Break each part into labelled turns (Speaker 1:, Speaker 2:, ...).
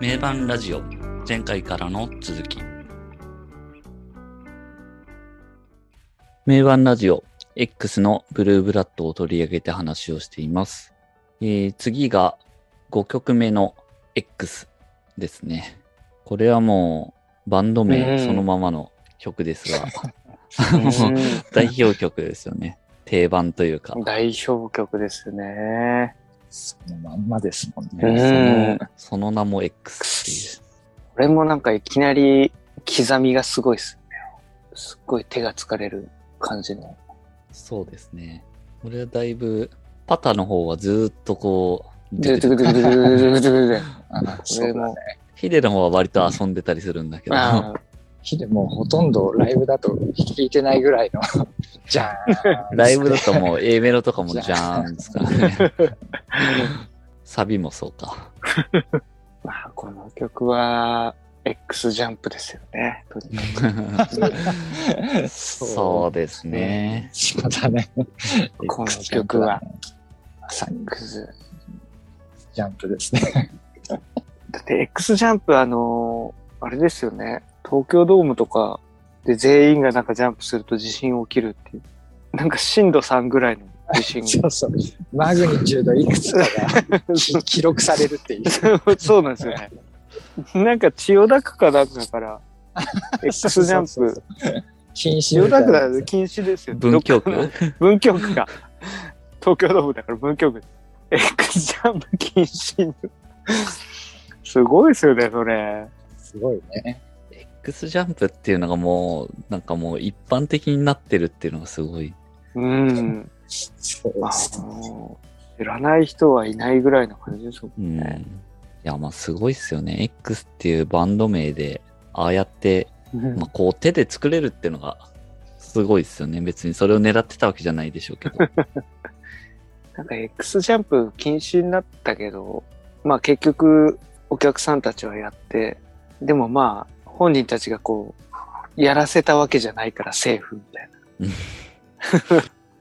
Speaker 1: 名盤ラジオ前回からの続き。名盤ラジオ X のブルーブラッドを取り上げて話をしています、えー次が5曲目の X ですね。これはもうバンド名そのままの曲ですが、代表曲ですよね。定番というか、
Speaker 2: 代表曲ですね。
Speaker 3: そのまんまですもん
Speaker 2: う
Speaker 3: ね。
Speaker 2: ん。
Speaker 1: その名も X っていう
Speaker 2: これもなんかいきなり刻みがすごいっすね。すっごい手が疲れる感じの。
Speaker 1: そうですね。これはだいぶ、パタの方はずーっとこう、る。ヒデの方は割と遊んでたりするんだけど、
Speaker 3: もうほとんどライブだと弾いてないぐらいの、じゃーん。
Speaker 1: ライブだともう A メロとかもジャーンですからね。サビもそうか。
Speaker 2: まあ、この曲は X ジャンプですよね。とにか
Speaker 1: そうですね。
Speaker 3: そうだね。
Speaker 2: この曲は
Speaker 3: まさに
Speaker 2: くず
Speaker 3: ジャンプですね。
Speaker 2: だって X ジャンプあのあれですよね。東京ドームとかで全員がなんかジャンプすると地震起きるっていう。なんか震度3ぐらいの地震
Speaker 3: そうそう。マグニチュードいくつかが き記録されるっていう。
Speaker 2: そうなんですよね。なんか千代田区かなんかから、X ジャンプ、
Speaker 3: 禁止
Speaker 2: 千代田区だと禁止ですよ。
Speaker 1: 文京区？
Speaker 2: 文京区か。東京ドームだから文京区。X ジャンプ禁止。すごいですよね、それ。
Speaker 3: すごいね。
Speaker 1: X ジャンプっていうのがもう、なんかもう一般的になってるっていうのがすごい。
Speaker 2: うん。あ
Speaker 3: そうですね。
Speaker 2: の知らない人はいないぐらいの感じですも
Speaker 1: うんん。い
Speaker 2: ね。
Speaker 1: や、まあすごいっすよね。X っていうバンド名で、ああやって、
Speaker 2: うん
Speaker 1: まあこう手で作れるっていうのが、すごいっすよね。別にそれを狙ってたわけじゃないでしょうけど。
Speaker 2: なんか X ジャンプ禁止になったけど、まあ結局お客さんたちはやって、でもまあ本人たちがこう、やらせたわけじゃないからセーフみたい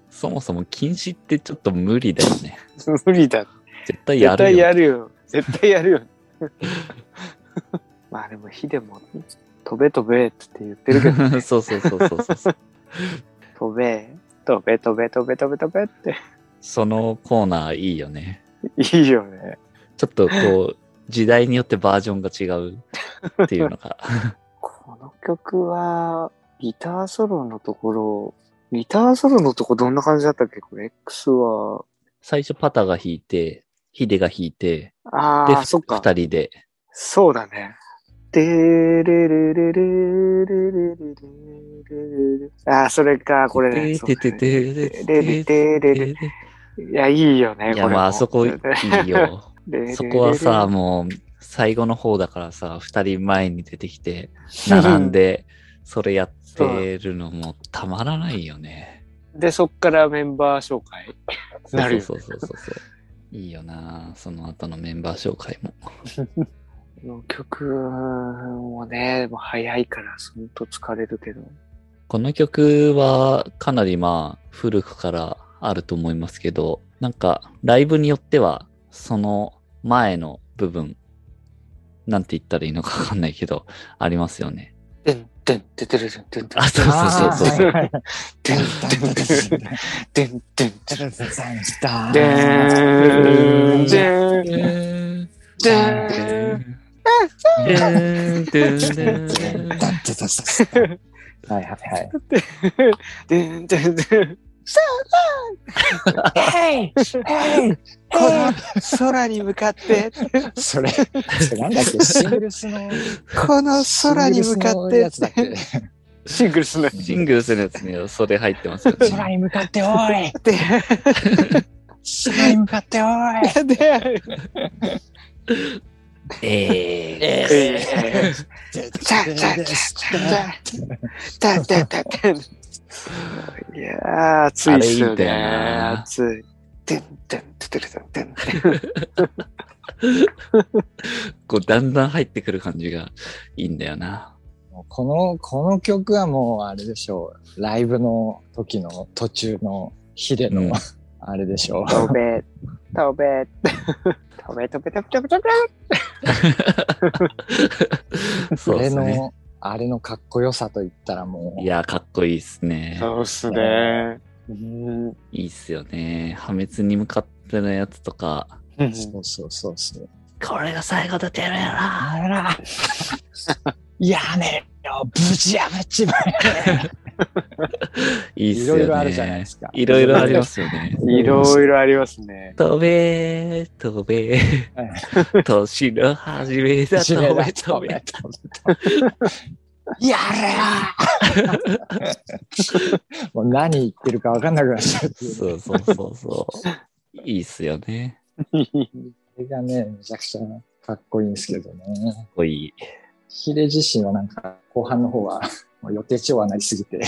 Speaker 1: そもそも禁止ってちょっと無理だよね。
Speaker 2: な。無理だ。
Speaker 1: 絶対や
Speaker 2: 絶対
Speaker 1: るよ。
Speaker 2: やるよ。絶対やるよ。まあでもヒデも、飛べ飛べって言ってるけど、
Speaker 1: そうそうそうそうそう。
Speaker 2: 飛べ、飛べ飛べ飛べ飛べ飛べって。
Speaker 1: そのコーナーいいよね。
Speaker 2: いいよね。
Speaker 1: ちょっとこう、時代によってバージョンが違うっていうのが。
Speaker 2: この曲は、ギターソロのところ、ギターソロのとこどんな感じだったっけ？これ X は、
Speaker 1: 最初パタが弾いて、ヒデが弾いて、で、
Speaker 2: ああ、そっか。
Speaker 1: 二人で。
Speaker 2: そうだね。でーれれれれれれれれれれああ、それか、これね。
Speaker 1: てててて
Speaker 2: れれれれれいや、いいよね、
Speaker 1: いや、
Speaker 2: これも。
Speaker 1: まあ、あそこいいよ。
Speaker 2: れ
Speaker 1: そこはさ、、もう、最後の方だからさ、二人前に出てきて、並んで、それやってるのもたまらないよね。
Speaker 2: で、そっからメンバー紹介。なるよ
Speaker 1: そうそうそうそうそう。いいよなその後のメンバー紹介も。
Speaker 2: この曲もね、もう早いから、ほんと疲れるけど。
Speaker 1: この曲はかなりまあ古くからあると思いますけど、なんかライブによってはその前の部分、なんて言ったらいいのかわかんないけど、ありますよね。
Speaker 2: てんてんててるてんてんてん
Speaker 1: あ、そうそうそうそう。
Speaker 3: はいはいはい
Speaker 2: てんてんてんてんてんてんでーんでん
Speaker 1: で
Speaker 2: ん
Speaker 1: でーんでーん
Speaker 3: はいはいはい。
Speaker 2: でーんでーんでーん
Speaker 3: ヘイヘイ
Speaker 2: この空に向かって、
Speaker 3: それ、それなんだっけ？シングルスの、
Speaker 2: この空に向かって。
Speaker 3: シングルスのやつだっけ？
Speaker 2: シングルスのやつ。
Speaker 1: シングルスのやつにはそれ入ってますよね。
Speaker 3: 空に向かっておい。
Speaker 2: で、
Speaker 3: 空に向かっておい。
Speaker 2: で、
Speaker 1: えー、
Speaker 2: えー、チャチャチャチャタタタタいやー、暑いっすよ
Speaker 1: あれいいんだよ
Speaker 2: ね。
Speaker 1: な
Speaker 2: 暑い。てんてんててんてん。
Speaker 1: こうだんだん入ってくる感じがいいんだよな。
Speaker 3: この、この曲はもうあれでしょう。ライブの時の途中のヒデの、
Speaker 1: うん
Speaker 3: あれでしょう。
Speaker 2: 飛べ、飛べ、飛べ飛べ飛べ飛べ飛べ。
Speaker 1: そ
Speaker 3: れ。の、あれのかっこよさと言ったらもう、
Speaker 1: いや、かっこいいっすね。
Speaker 2: そうっすね。うん。
Speaker 1: いいっすよね。破滅に向かってのやつとか、
Speaker 3: そうそうそうそう。
Speaker 1: これが最後だてめえら。
Speaker 3: あら、やめろ、ぶち破っちまえ。
Speaker 1: いいっすよね。
Speaker 3: いろいろあるじゃないですか
Speaker 1: いろいろありますよね。
Speaker 2: いろいろありますね。
Speaker 1: 飛べ、飛べ、年の初めだ、飛べ、飛べ。
Speaker 3: やれよ もう何言ってるか分かんなくなっちゃう。
Speaker 1: そうそうそうそう。いいっすよね。
Speaker 3: それがね、めちゃくちゃかっこいいんですけどね。
Speaker 1: かっこいい。
Speaker 3: ヒレ自身はなんか後半の方は予定調和なりすぎて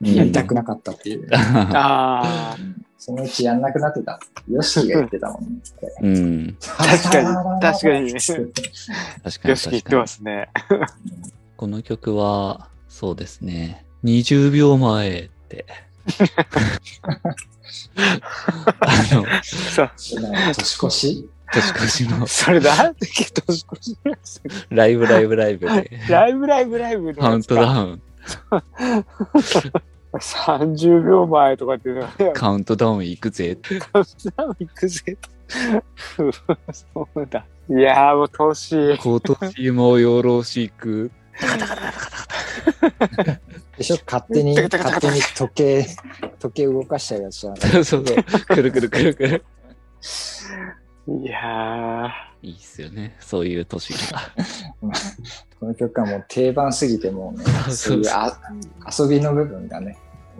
Speaker 1: うん
Speaker 3: やりたくなかったっていう。
Speaker 2: ああ、
Speaker 3: そのうちやんなくなってた。ヨシキが言ってたもんね。
Speaker 1: うん。
Speaker 2: 確かに確かに
Speaker 1: 確か
Speaker 2: よ
Speaker 1: に
Speaker 2: し、言って。ますね。
Speaker 1: この曲は、そうですね。20秒前って。あの、
Speaker 2: そう。
Speaker 3: 年越し？
Speaker 1: 年越しの
Speaker 2: それだ？年越し
Speaker 1: ライブライブライブで、
Speaker 2: ライブライブライブの
Speaker 1: カウントダウン、
Speaker 2: 30秒前とかっていうのはね、
Speaker 1: カウントダウン行くぜ。
Speaker 2: カウントダウン行くぜ。そうだ。いやーもう年。
Speaker 1: 今年もよろしく。
Speaker 3: でしょ勝手に、勝手に時計、時計動かしちゃうやつじゃ
Speaker 1: そうそう。くるくるくるくる。
Speaker 2: いや
Speaker 1: いいっすよね。そういう年が。
Speaker 3: この曲はもう定番すぎてもうね、
Speaker 1: そう
Speaker 3: いうあ遊びの部分がね、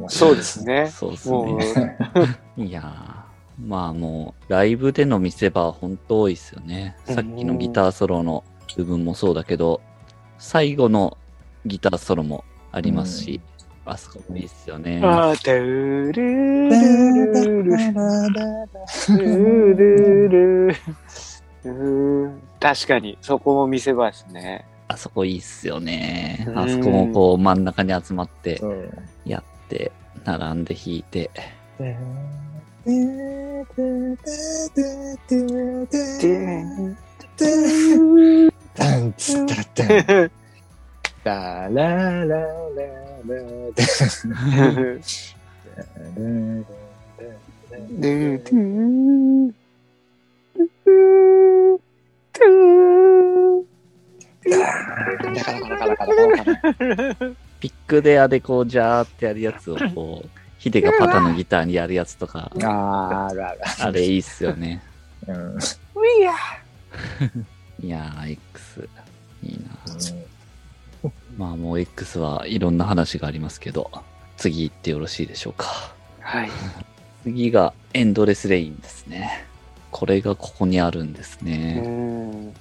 Speaker 2: そうですね。
Speaker 1: そうですね。いやまあもう、ライブでの見せ場は本当多いですよね。さっきのギターソロの部分もそうだけど、最後のギターソロもありますし、あそこもいいっすよね。
Speaker 2: あー、てるるるるるるる確かに、そこも見せ場ですね。
Speaker 1: あそこいいっすよね。
Speaker 2: うん
Speaker 1: あそこもこう真ん中に集まってやって、並んで弾いて。
Speaker 3: ダンツッタラッタンラララララ
Speaker 1: ピックであでこうジャーってやるやつをこう、ヒデがパタのギターにやるやつとか、
Speaker 3: あ。
Speaker 1: あれいいっすよね。
Speaker 3: うん
Speaker 1: いやー、X、いいな。まあもう X はいろんな話がありますけど、次行ってよろしいでしょうか。
Speaker 2: はい。
Speaker 1: 次がエンドレスレインですね。これがここにあるんです
Speaker 2: う
Speaker 1: ね。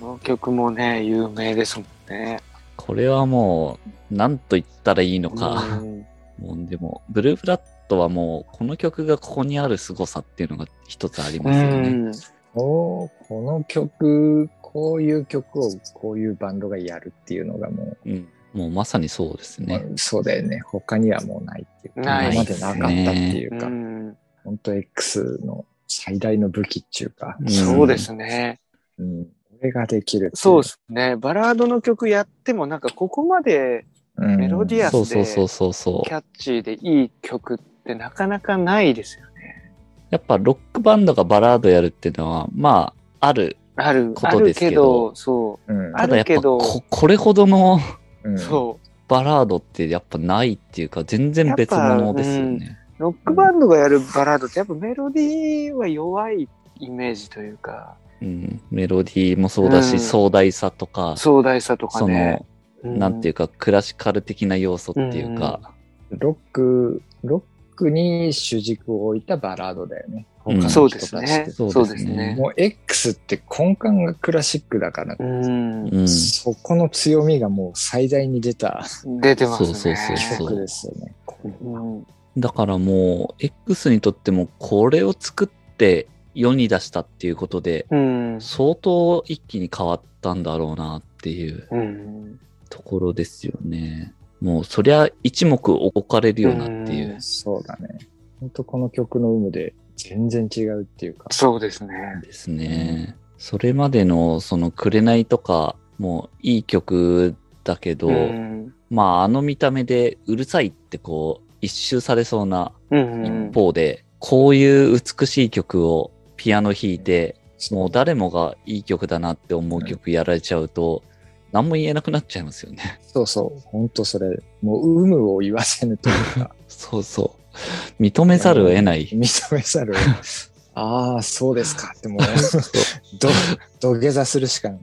Speaker 2: ん。この曲もね、有名ですもんね。
Speaker 1: これはもう、なんと言ったらいいのか。
Speaker 2: うん
Speaker 1: もうでも、ブルーフラットはもう、この曲がここにある凄さっていうのが一つありますよね。
Speaker 2: うん
Speaker 3: おーこの曲、こういう曲をこういうバンドがやるっていうのがも
Speaker 1: うん。もうまさにそうです
Speaker 3: う、
Speaker 1: ね。
Speaker 3: まあそうだよね。他にはもうないっていうか、今までなかったっていうか、
Speaker 2: うん
Speaker 3: 本当 X の最大の武器っていうか、
Speaker 1: ん
Speaker 2: そうですね。
Speaker 3: うん、これができる
Speaker 2: そうですね。バラードの曲やってもなんかここまで
Speaker 3: うん
Speaker 2: メロディアス
Speaker 1: そうそうそうそうそう
Speaker 2: キ。ャッチーでいい曲ってなかなかないですよね。
Speaker 1: やっぱロックバンドがバラードやるっていうのは、まあ、ある。
Speaker 2: ある、
Speaker 1: ことですけど
Speaker 2: そ
Speaker 3: うん
Speaker 2: あ
Speaker 1: ただやっぱ
Speaker 2: るけど
Speaker 1: こ、これほどの
Speaker 3: う。
Speaker 1: バラードってやっぱないっていうか、全然別物ですよね。
Speaker 2: ロックバンドがやるバラードってやっぱメロディーは弱いイメージというか、
Speaker 1: うん。メロディーもそうだし、
Speaker 2: うん
Speaker 1: 壮大さとか、
Speaker 2: 壮大さとか
Speaker 1: そ
Speaker 2: ね
Speaker 1: の、。なんていううか、クラシカル的な要素っていうか、
Speaker 3: ロック、ロックに主軸を置いたバラードだよね。
Speaker 2: そうですね。
Speaker 1: そ
Speaker 2: そううですすね。
Speaker 3: もう X って根幹がクラシックだから、
Speaker 2: うん。
Speaker 1: うん。
Speaker 3: そこの強みがもう最大に出た
Speaker 2: 出てますね。
Speaker 1: そうそうそうそう
Speaker 3: 曲ですよね。
Speaker 2: うん
Speaker 1: だからもう、X にとってもこれを作って世に出したっていうことで、
Speaker 2: うん。
Speaker 1: 相当一気に変わったんだろうなっていう
Speaker 2: うん。
Speaker 1: ところですよね。もうそりゃ一目置かれるようなっていう。
Speaker 2: うん
Speaker 3: そうだね。本当この曲の有無で全然違うっていうか。
Speaker 2: そうですね。
Speaker 1: ですね。それまでの、その、紅とか、もういい曲だけど、
Speaker 2: うん。
Speaker 1: まあ、あの見た目でうるさいってこう、一周されそうな
Speaker 2: うん。
Speaker 1: 一方で、こういう美しい曲をピアノ弾いて、もう誰もがいい曲だなって思う曲やられちゃうと、何も言えなくなっちゃいますよね。
Speaker 3: そうそう。ほんとそれ。もう、有無を言わせぬというか、
Speaker 1: そうそう。認めざるを得ない。
Speaker 3: 認めざるを。ああ、そうですか ってもう、ど、土下座するしかない。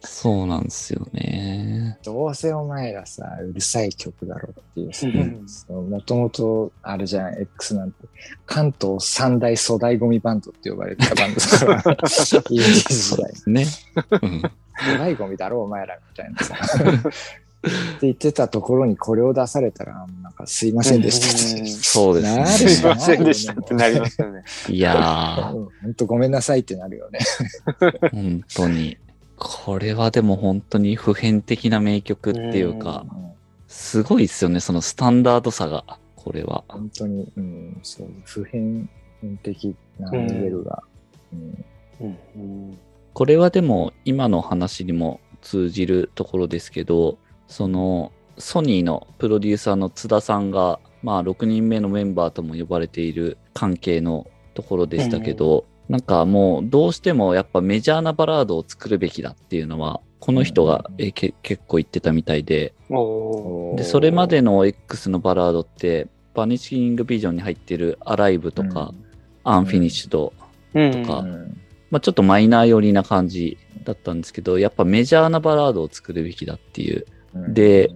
Speaker 1: そうなんですよね。
Speaker 3: どうせお前らさ、うるさい曲だろっていうさ
Speaker 2: うん
Speaker 3: もともと、あれじゃん、X なんて、関東三大粗大ゴミバンドって呼ばれてたバンドだから。
Speaker 1: ね。うん
Speaker 3: 粗大ゴミだろ、お前ら、みたいなさ。って言ってたところにこれを出されたら、なんかすいませんでしたって。
Speaker 1: そうですね。
Speaker 3: なる
Speaker 2: すいませんでしたってなりますよね。
Speaker 1: いや
Speaker 3: うんほんとごめんなさいってなるよね。
Speaker 1: ー、本当に。これはでも本当に普遍的な名曲っていうか、
Speaker 3: うん
Speaker 1: すごいですよね、そのスタンダードさが、これは。
Speaker 3: 本当に、うん、そう、普遍的なレベルが。うん
Speaker 2: うん。
Speaker 1: これはでも今の話にも通じるところですけど、そのソニーのプロデューサーの津田さんが、まあ6人目のメンバーとも呼ばれている関係のところでしたけど、なんかもうどうしてもやっぱメジャーなバラードを作るべきだっていうのは、この人が
Speaker 3: うん。
Speaker 1: えけ結構言ってたみたいで、で、それまでの X のバラードって、 Vanishing Vision に入ってる Alive とか、 Unfinished
Speaker 2: うん。
Speaker 1: とか
Speaker 3: うん
Speaker 1: まあ、ちょっとマイナー寄りな感じだったんですけど、やっぱメジャーなバラードを作るべきだっていう。
Speaker 3: うん
Speaker 1: で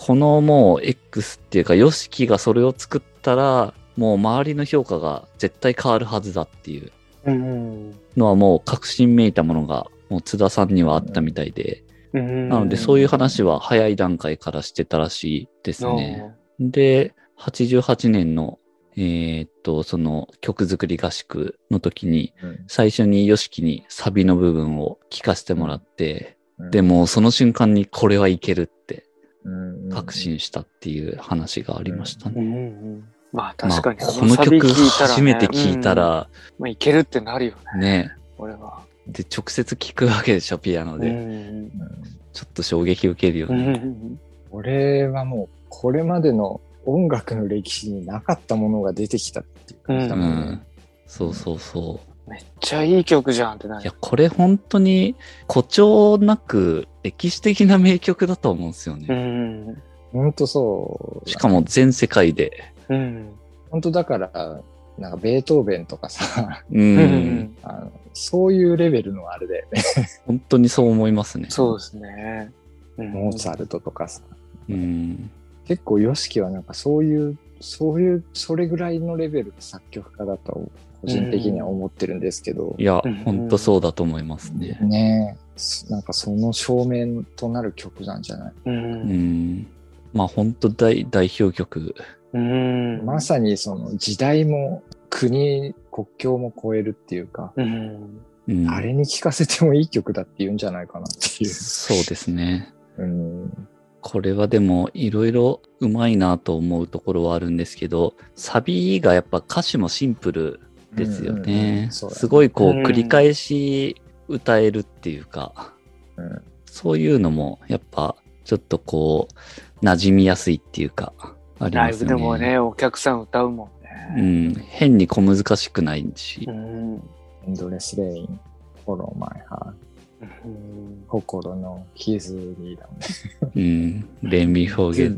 Speaker 1: このもう X っていうか、ヨシキがそれを作ったら、もう周りの評価が絶対変わるはずだっていう
Speaker 2: うん。
Speaker 1: のはもう確信めいたものが、もう津田さんにはあったみたいで、
Speaker 2: な
Speaker 1: なのでそういう話は早い段階からしてたらしいですね。で、88年の、えーっと、その曲作り合宿の時に、
Speaker 3: うん
Speaker 1: 最初に YOSHIKI にサビの部分を聞かせてもらって、
Speaker 3: うん
Speaker 1: でもその瞬間にこれはいけるって
Speaker 3: うん
Speaker 1: 確信したっていう話がありましたね。
Speaker 2: まあ
Speaker 1: まあ、
Speaker 2: 確かに、
Speaker 1: この曲初めて聞いた
Speaker 2: うん
Speaker 1: ら、
Speaker 2: まあいけるってなるよね、
Speaker 1: ね、
Speaker 2: 俺は。
Speaker 1: で、直接聞くわけでしょ、ピアノ
Speaker 2: う
Speaker 1: で。
Speaker 2: ん。
Speaker 1: ちょっと衝撃受けるよ
Speaker 2: う
Speaker 1: ね。
Speaker 2: ん。
Speaker 3: 俺はもう、これまでの音楽の歴史になかったものが出てきたっていう感じだ
Speaker 1: う
Speaker 3: もんね
Speaker 1: ん。そうそうそう。
Speaker 2: めっちゃいい曲じゃんってないる
Speaker 1: や、。これ本当に誇張なく歴史的な名曲だと思うんですよ
Speaker 2: う
Speaker 1: ね。
Speaker 2: ん。
Speaker 3: ほんとそう。
Speaker 1: しかも全世界で。
Speaker 2: うん。
Speaker 3: ほんとだから、なんかベートーベンとかさ、
Speaker 1: う。
Speaker 2: うんん。
Speaker 3: あのそういうレベルのあれだよね。
Speaker 1: 本当にそう思いますね。
Speaker 2: そうですね。うん
Speaker 3: モーツァルトとかさ。
Speaker 1: うん。
Speaker 3: 結構 YOSHIKI はなんかそういう、そういう、それぐらいのレベルの作曲家だと個人的には思ってるんですけど、
Speaker 1: いや
Speaker 2: うん、
Speaker 1: 本当そうだと思いますね。
Speaker 3: ねえ、なんかその証明となる曲なんじゃない、
Speaker 2: う。
Speaker 1: うんん。まあ本当大代表曲。
Speaker 2: うん。
Speaker 3: まさにその時代も国、国境も超えるっていうか、
Speaker 2: うん。
Speaker 1: うん、
Speaker 3: あれに聴かせてもいい曲だって言うんじゃないかなっていう。
Speaker 1: そうですね。
Speaker 3: うん。
Speaker 1: これはでもいろいろうまいなと思うところはあるんですけど、サビがやっぱ歌詞もシンプルですよね。すごいこう
Speaker 2: うん
Speaker 1: 繰り返し歌えるっていうか、
Speaker 3: うん
Speaker 1: そういうのもやっぱちょっとこう馴染みやすいっていうか、あり
Speaker 2: ライブ
Speaker 1: ますよね。
Speaker 2: でもね、お客さん歌うもん
Speaker 1: う
Speaker 2: ね。
Speaker 1: ん。変に小難しくないし
Speaker 2: う。ん。
Speaker 3: エンドレスレイン、フォローマイハー
Speaker 2: うん
Speaker 3: 心の傷にだもんね。
Speaker 1: うん。Let me forget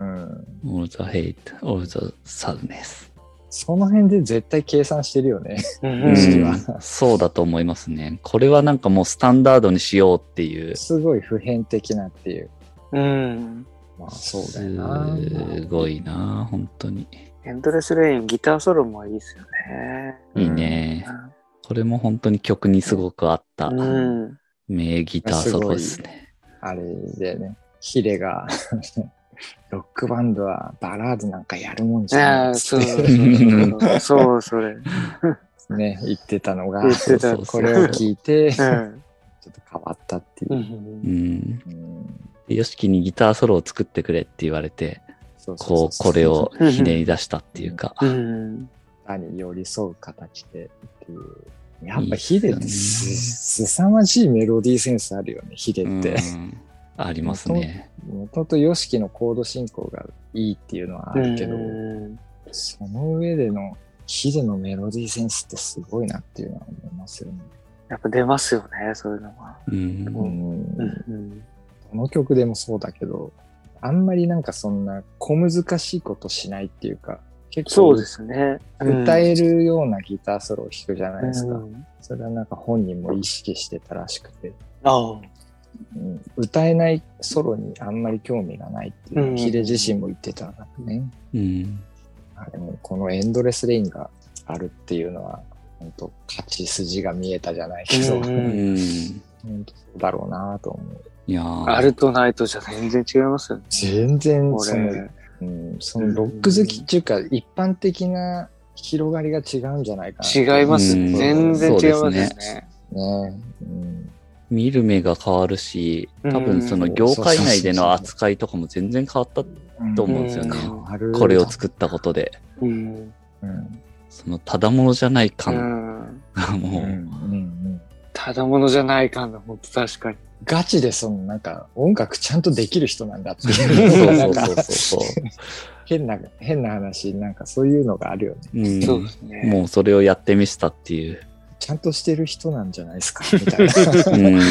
Speaker 3: うん。
Speaker 1: all the hate, all the sadness.
Speaker 3: その辺で絶対計算してるよね。
Speaker 2: う
Speaker 1: そうだと思いますね。これはなんかもうスタンダードにしようっていう。
Speaker 3: すごい普遍的なっていう。
Speaker 2: うん。
Speaker 3: まあそうだよな。
Speaker 1: すごいな、本当に。
Speaker 2: エンドレスレイン、ギターソロもいいですよね。
Speaker 1: いいね。これも本当に曲にすごく合った
Speaker 2: うん。
Speaker 1: 名ギターソロですね。
Speaker 3: あれでね、ヒレが、ロックバンドはバラードなんかやるもんじゃ
Speaker 2: あ
Speaker 3: ない
Speaker 2: あ、そうそうそう、それ。
Speaker 3: ね、言ってたのが
Speaker 2: 言、ってた。
Speaker 1: そ う
Speaker 3: これを聞いて、ちょっ
Speaker 2: うん
Speaker 3: と変わったっていうう。
Speaker 1: う
Speaker 2: ん。
Speaker 1: ん。
Speaker 3: うん
Speaker 1: でヨシキにギターソロを作ってくれって言われて、こう、これをひねり出したっていうか。
Speaker 2: うん。
Speaker 3: 方に寄り添う形でっていう。やっぱヒデって
Speaker 1: いいっすよね
Speaker 3: す凄まじいメロディーセンスあるよね、ヒデって。
Speaker 1: うんありますね。
Speaker 3: もともと YOSHIKI のコード進行がいいっていうのはあるけど、その上でのヒデのメロディーセンスってすごいなっていうのは思いますよね。
Speaker 2: やっぱ出ますよね、そういうのが。
Speaker 1: うん。
Speaker 3: どの曲でもそうだけど、あんまりなんかそんな小難しいことしないっていうか、結構
Speaker 2: そうですね。
Speaker 3: 歌えるようなギターソロを弾くじゃないですか。
Speaker 2: うん
Speaker 3: それはなんか本人も意識してたらしくて、
Speaker 2: ああ。
Speaker 3: うん歌えないソロにあんまり興味がないっていうヒデ自身も言ってたからね。
Speaker 1: うん。
Speaker 3: あでもこのエンドレスレインがあるっていうのは、本当勝ち筋が見えたじゃないけど、
Speaker 2: うん
Speaker 1: うん。
Speaker 3: 本当そうだろうなと思う。
Speaker 1: いやー
Speaker 2: アルトナイトじゃ全然違いますよね。
Speaker 3: 全然
Speaker 2: こ
Speaker 3: その、
Speaker 2: れ。
Speaker 3: うん、そのロック好きっていうか、一般的な広がりが違うんじゃないかな。
Speaker 2: 違います。全然違いますね。
Speaker 3: ね。うん
Speaker 1: 見る目が変わるし、多分その業界内での扱いとかも全然変わったと思うんですよね。これを作ったことで。そのただものじゃない感
Speaker 2: うん。
Speaker 1: が もう、
Speaker 3: うんうんうん
Speaker 2: ただものじゃない感が、本当確かに。
Speaker 3: ガチでそのなんか音楽ちゃんとできる人なんだって
Speaker 1: そう
Speaker 3: いう。なんか
Speaker 1: そうそうそうそう。
Speaker 3: 変な、変な話、なんかそういうのがあるよね。
Speaker 1: うん
Speaker 2: そうですね。
Speaker 1: もうそれをやってみせたっていう。
Speaker 3: ちゃんとしてる人なんじゃないですか、みたいな。
Speaker 1: うん。
Speaker 3: な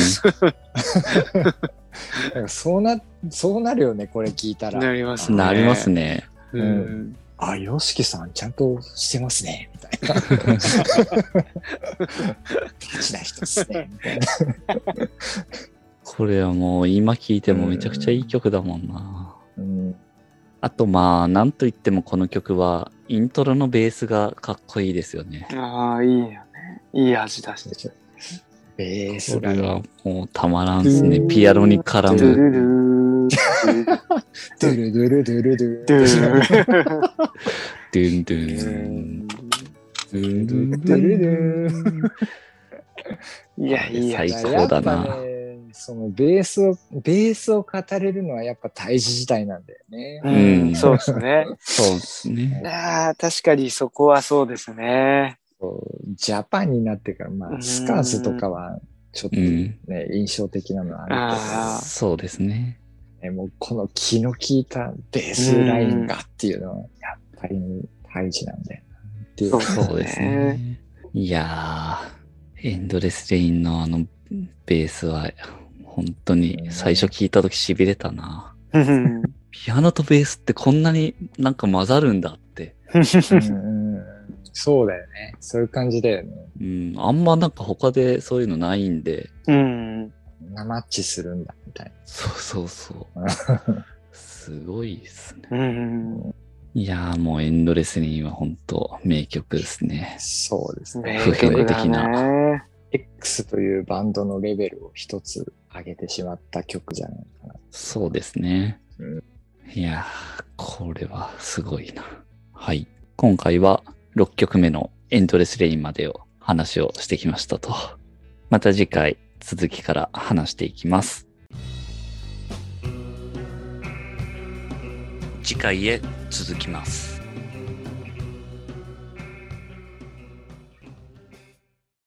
Speaker 3: んかそうな、そうなるよね、これ聞いたら。
Speaker 2: なりますね。
Speaker 1: なりますね。
Speaker 2: う
Speaker 3: うん
Speaker 2: ん。
Speaker 3: あ、ヨシキさんちゃんとしてますね、みたいな。ガチな人ですね、みたいな。
Speaker 1: これはもう今聴いてもめちゃくちゃいい曲だもんな。
Speaker 3: うん、
Speaker 1: あとまあ、なんといってもこの曲は、イントロのベースがかっこいいですよね。
Speaker 2: ああ、いいよね。いい味出して。
Speaker 3: ベースが
Speaker 1: これはもうたまらんですね。ピアノに絡
Speaker 2: ドゥ
Speaker 1: む。
Speaker 3: ドゥルドゥルドゥルドゥ
Speaker 2: ドゥル。
Speaker 1: ドゥンドゥン。ドゥンドゥン
Speaker 3: ドゥルドゥ
Speaker 2: いや、いいや
Speaker 1: 最。高だな
Speaker 3: やっぱね、そのベースを、ベースを語れるのはやっぱ大事時代なんだよね。
Speaker 2: う
Speaker 1: うん
Speaker 2: ん、そうですね。
Speaker 1: そうですね。
Speaker 2: ああ、確かにそこはそうですね。
Speaker 3: そうジャパンになってから、ま
Speaker 2: うん
Speaker 3: あ、スカースとかは、ちょっと
Speaker 1: う
Speaker 3: ね、
Speaker 1: ん。
Speaker 3: 印象的なのはある
Speaker 2: あ
Speaker 1: そうですね。
Speaker 3: けど、ね、もうこの気の利いたベースラインがっていうのは、やっぱり大事なんだよなっていう。
Speaker 2: そう
Speaker 1: そうですね。いやー、エンドレスレインのあのベースは、本当に最初聞いた時痺れたな。
Speaker 2: うん
Speaker 1: ピアノとベースってこんなになんか混ざるんだって。
Speaker 3: そうだよね。そういう感じだよね。
Speaker 1: うん、あんまなんか他でそういうのないんで、
Speaker 2: うん。
Speaker 3: ナマッチするんだ、みたい
Speaker 1: そうそうそう。
Speaker 3: な。
Speaker 1: すごいですね。
Speaker 2: うん。
Speaker 1: いやーもうエンドレスリンは本当名曲ですね。
Speaker 3: そうですね。
Speaker 2: 名曲だ
Speaker 1: 的
Speaker 2: ね。
Speaker 3: X というバンドのレベルを一つ上げてしまった曲じゃないかな。
Speaker 1: そうですね。
Speaker 3: うん
Speaker 1: いやー、これはすごいな。はい。今回は6曲目のエンドレスレインまでを話をしてきましたと。また次回続きから話していきます。次回へ続きます。